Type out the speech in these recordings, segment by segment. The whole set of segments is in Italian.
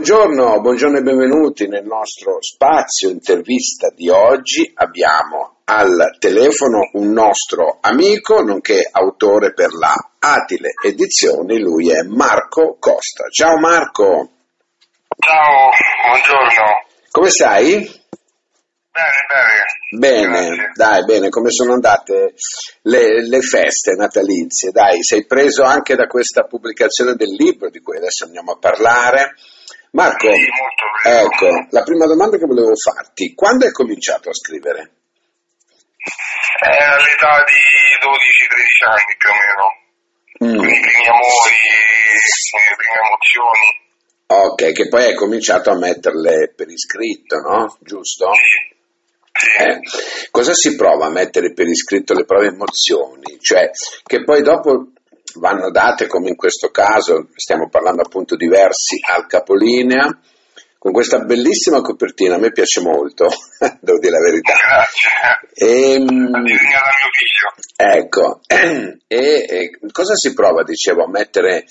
Buongiorno, buongiorno e benvenuti nel nostro spazio intervista di oggi. Abbiamo al telefono un nostro amico, nonché autore per la Atile Edizioni, lui è Marco Costa. Ciao Marco. Ciao, buongiorno. Come stai? Bene, bene. Bene, Grazie. dai, bene, come sono andate le, le feste natalizie? Dai, sei preso anche da questa pubblicazione del libro di cui adesso andiamo a parlare. Marco, ecco, la prima domanda che volevo farti, quando hai cominciato a scrivere? È all'età di 12-13 anni più o meno. Mm, Con i primi amori, le prime emozioni. ok, che poi hai cominciato a metterle per iscritto, no? Giusto? Sì. Eh, cosa si prova a mettere per iscritto le proprie emozioni? Cioè, che poi dopo vanno date, come in questo caso, stiamo parlando appunto di versi al capolinea, con questa bellissima copertina, a me piace molto, devo dire la verità. Grazie. Ehm, Disegnata a mio figlio. Ecco, e, e cosa si prova, dicevo, a mettere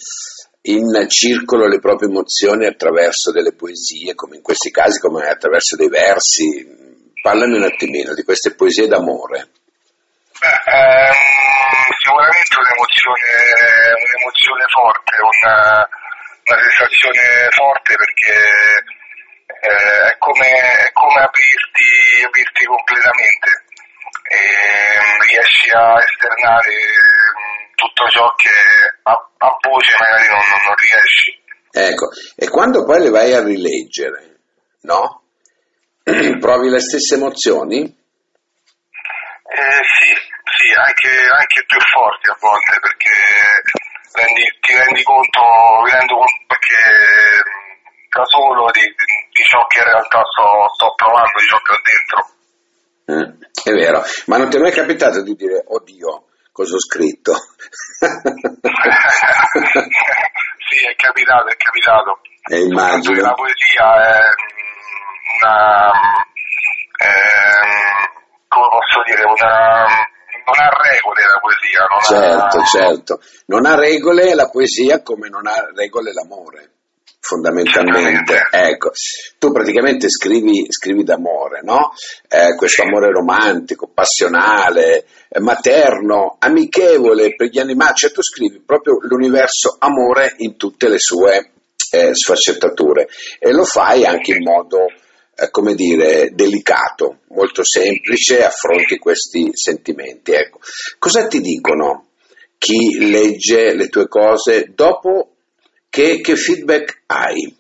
in circolo le proprie emozioni attraverso delle poesie, come in questi casi, come attraverso dei versi? Parlami un attimino di queste poesie d'amore. Beh, ehm, sicuramente un'emozione, un'emozione forte, una, una sensazione forte perché eh, è, come, è come aprirti, aprirti completamente e mm, riesci a esternare mm, tutto ciò che a, a voce magari non- non riesci. Ecco, e quando poi le vai a rileggere, no? Provi le stesse emozioni? Eh, sì, sì, anche, anche più forti a volte perché rendi- ti rendi conto, mi rendo conto che mh, da solo di, di ciò che in realtà sto, sto provando, di ciò che ho dentro. Eh, è vero, ma non ti è mai capitato di dire, oddio, cosa ho scritto? sì, è capitato, è capitato. E che immagino. La poesia è mh, una... dire, una... non ha regole la poesia, non Certo, ha... certo. Non ha regole la poesia come non ha regole l'amore, fondamentalmente. Ecco, tu praticamente scrivi, scrivi d'amore, no? Eh, questo amore romantico, passionale, eh, materno, amichevole per gli animali, cioè tu scrivi proprio l'universo amore in tutte le sue eh, sfaccettature e lo fai anche in modo eh, come dire, delicato, molto semplice, affronti questi sentimenti. Ecco. Cosa ti dicono chi legge le tue cose dopo che, che feedback hai?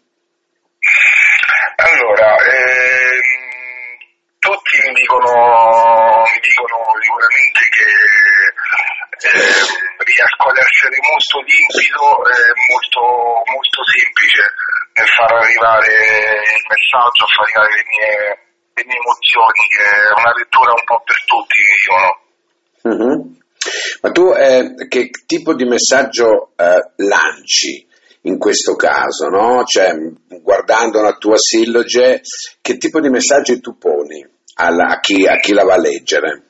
Allora, ehm, tutti mi dicono, mi dicono sicuramente che ehm, riesco ad essere molto limpido messaggio, far arrivare le mie, le mie emozioni, che è una lettura un po' per tutti, mi dicono. Mhm. Ma tu eh, che tipo di messaggio eh, lanci in questo caso? No? Cioè, guardando la tua silloge, che tipo di messaggi tu poni alla- a, chi, a chi la va a leggere?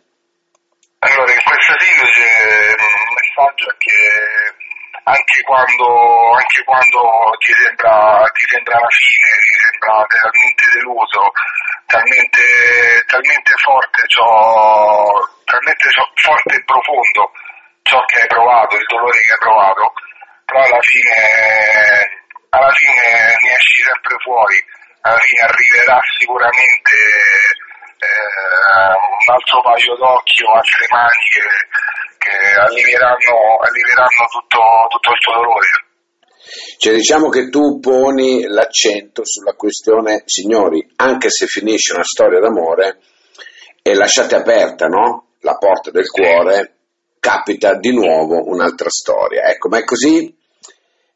Allora, in questa silloge il messaggio è che anche quando, anche quando ti, sembra, ti sembra la fine, ti sembra talmente deluso, talmente, talmente forte ciò, talmente ciò- forte e profondo ciò che hai provato, il dolore che hai provato, però alla fine, alla fine ne esci sempre fuori, alla fine arriverà sicuramente eh, un altro paio d'occhi o altre mani che, che allivieranno, allivieranno tutto, tutto il tuo dolore. Cioè, diciamo che tu poni l'accento sulla questione, signori, anche se finisce una storia d'amore e lasciate aperta no? la porta del cuore, capita di nuovo un'altra storia. Ecco, ma è così,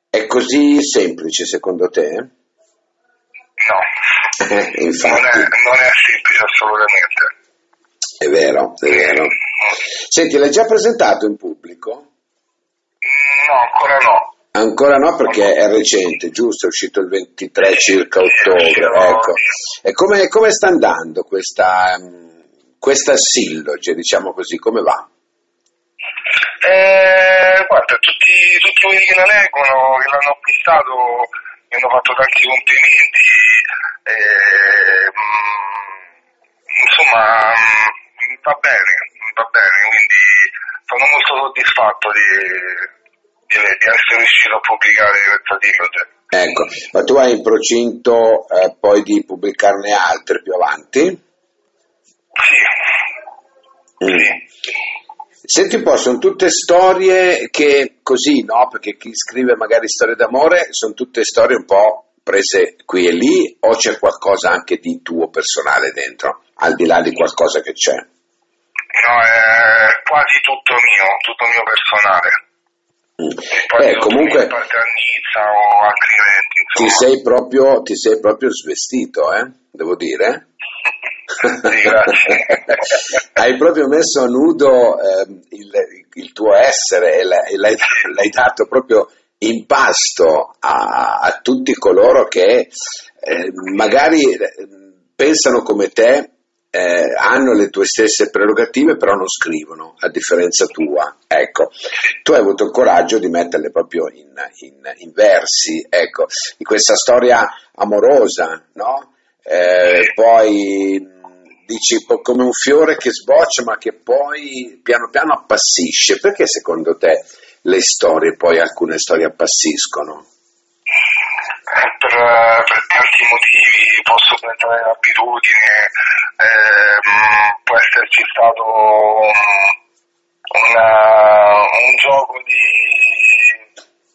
è così semplice secondo te? No, Eh, non è, non è semplice assolutamente. è vero, è vero. Senti, l'hai già presentato in pubblico? No, ancora no. Ancora no perché è recente, giusto? È uscito il 23 circa ottobre. Ecco. E come, come sta andando questa, mm, questa silloge, diciamo così, come va? Eh, guarda, tutti, tutti quelli che la leggono, che l'hanno acquistato, mi hanno fatto tanti complimenti, e, insomma va bene, va bene, quindi sono molto soddisfatto di, di, di essere riuscito a pubblicare questa trilogia. Ecco, ma tu hai in procinto eh, poi di pubblicarne altre più avanti? Sì. Mm. Senti un po', sono tutte storie che così, no? Perché chi scrive magari storie d'amore sono tutte storie un po' prese qui e lì o c'è qualcosa anche di tuo personale dentro, al di là di qualcosa che c'è? No, è quasi tutto mio, tutto mio personale. Mm. Poi eh, comunque a Nizza o altri eventi, ti sei, proprio, ti sei proprio svestito, eh? devo dire. Hai proprio messo a nudo eh, il, il, tuo essere e l'hai, l'hai, dato proprio in pasto a, a tutti coloro che eh, magari eh, pensano come te, eh, hanno le tue stesse prerogative, però non scrivono, a differenza tua. Ecco, tu hai avuto il coraggio di metterle proprio in, in, in versi, ecco, in questa storia amorosa, no? Eh, poi dici come un fiore che sboccia ma che poi piano piano appassisce. Perché secondo te le storie, poi alcune storie appassiscono? Per, per tanti motivi, posso diventare l'abitudine, ehm, può esserci stato una, un gioco di,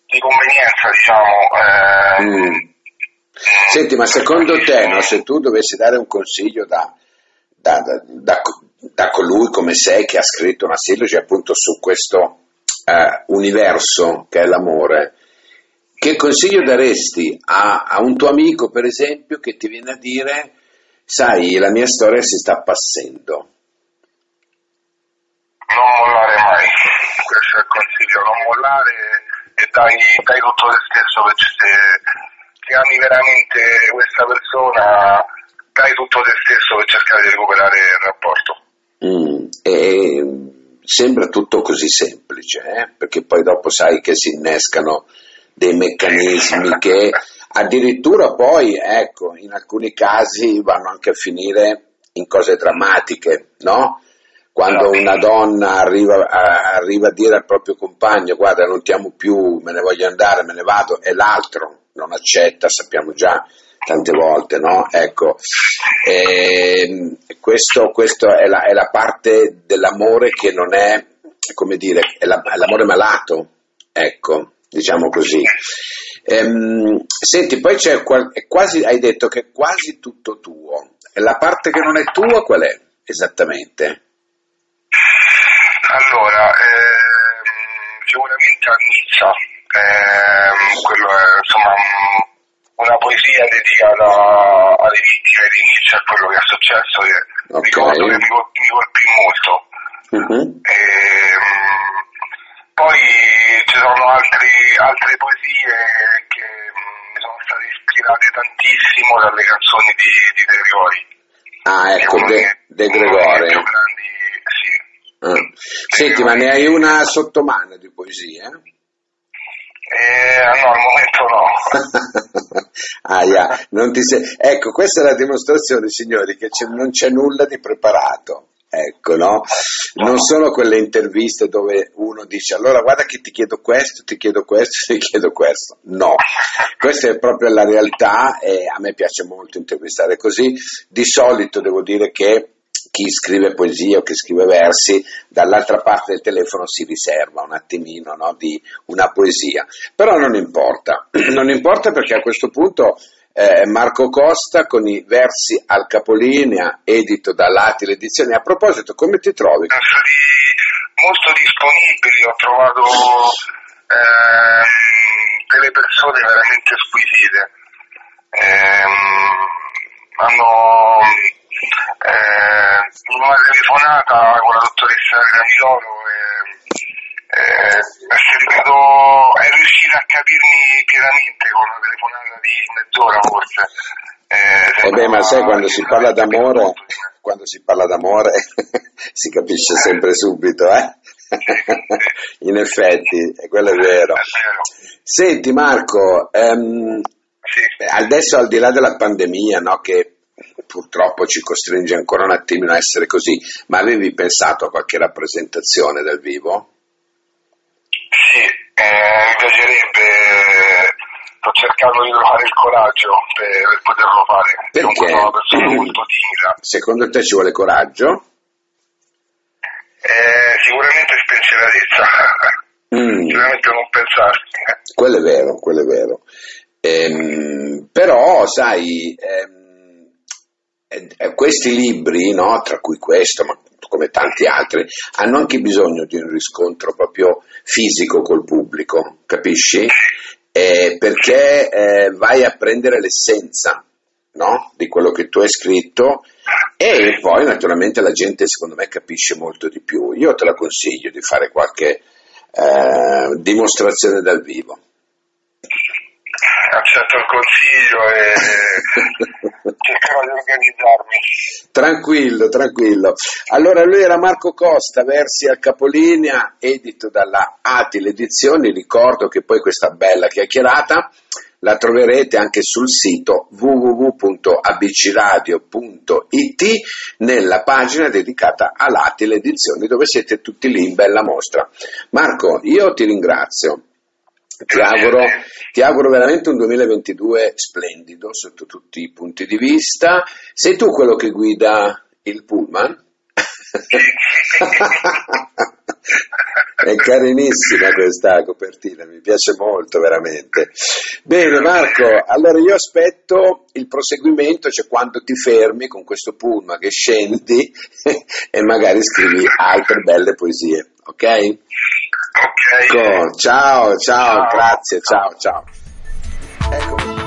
di convenienza, diciamo. Eh, mm. Senti, ma secondo te, no, se tu dovessi dare un consiglio da, da, da, da, colui come sei che ha scritto una silogi appunto su questo eh, universo che è l'amore, che consiglio daresti a, a, un tuo amico, per esempio, che ti viene a dire, sai, la mia storia si sta passando? Non mollare mai, questo è il consiglio, non mollare e dai, dai tutto te stesso, perché se, se ami veramente questa persona dai tutto te stesso per cercare di recuperare il rapporto. Mm, sembra tutto così semplice, eh? perché poi dopo sai che si innescano dei meccanismi che addirittura poi, ecco, in alcuni casi vanno anche a finire in cose drammatiche, no? Quando una donna arriva a, arriva a dire al proprio compagno guarda non ti amo più, me ne voglio andare, me ne vado, e l'altro non accetta, sappiamo già tante volte, no? Ecco, e questo, questo è, la, è, la, parte dell'amore che non è, come dire, è, la, è l'amore malato, ecco, diciamo così. Ehm, senti, poi c'è quasi, hai detto che è quasi tutto tuo. E la parte che non è tua qual è esattamente? Allora, ehm, sicuramente a Nizza, ehm, quello è insomma una poesia dedicata alle vittime di Nietzsche, a quello che è successo, che okay. ricordo che mi, colpì, mi colpì molto. Uh-huh. E, um, poi ci sono altri, altre poesie che mi sono state ispirate tantissimo dalle canzoni di, di De Gregori. Ah, ecco, De, De Gregori. Grandi, sì. Ah. Senti, ma ne hai una sottomano di poesie? Eh, no, al momento no. ah, yeah. sei... Ecco, questa è la dimostrazione, signori, che c'è, non c'è nulla di preparato. Ecco, no? Non sono quelle interviste dove uno dice allora guarda che ti chiedo questo, ti chiedo questo, ti chiedo questo. No, questa è proprio la realtà e a me piace molto intervistare così. Di solito devo dire che chi scrive poesia o chi scrive versi, dall'altra parte del telefono si riserva un attimino no, di una poesia. Però non importa, non importa perché a questo punto eh, Marco Costa con i versi al capolinea, edito da Lati l'edizione. A proposito, come ti trovi? Molto disponibili, ho trovato eh, delle persone veramente squisite. Eh, hanno eh, una telefonata con la dottoressa Gramiloro eh, è, sembrato, è riuscita a capirmi pienamente con una telefonata di mezz'ora forse. Eh, eh beh, ma sai, quando si parla d'amore, quando si parla d'amore si capisce sempre subito, eh? In effetti, quello è vero. Senti Marco, ehm. Adesso al di là della pandemia, no, che purtroppo ci costringe ancora un attimino a essere così, ma avevi pensato a qualche rappresentazione dal vivo? Sì, eh, mi piacerebbe, sto cercando di trovare il coraggio per, per poterlo fare. Perché? Sono una persona molto timida. Secondo te ci vuole coraggio? Eh, sicuramente spensieratezza, Mm, sicuramente non pensarsi. quello è vero, quello è vero. Ehm, però, sai, ehm, eh, eh, questi libri, no, tra cui questo, ma come tanti altri, hanno anche bisogno di un riscontro proprio fisico col pubblico, capisci? Eh, perché eh, vai a prendere l'essenza no, di quello che tu hai scritto e poi naturalmente la gente secondo me capisce molto di più. Io te la consiglio di fare qualche eh, dimostrazione dal vivo. Accetto il consiglio e cercherò di organizzarmi. Tranquillo, tranquillo. Allora lui era Marco Costa, versi al capolinea, edito dalla Atil Edizioni. Ricordo che poi questa bella chiacchierata la troverete anche sul sito www.abcradio.it nella pagina dedicata all'Atil Edizioni dove siete tutti lì in bella mostra. Marco, io ti ringrazio. Ti auguro, ti auguro veramente un 2022 splendido sotto tutti i punti di vista. Sei tu quello che guida il pullman? È carinissima questa copertina, mi piace molto veramente. Bene Marco, allora io aspetto il proseguimento, cioè quando ti fermi con questo pullman che scendi e magari scrivi altre belle poesie, ok? Ok. Ecco, ciao, ciao, Ciao. grazie, ciao, ciao. Ecco,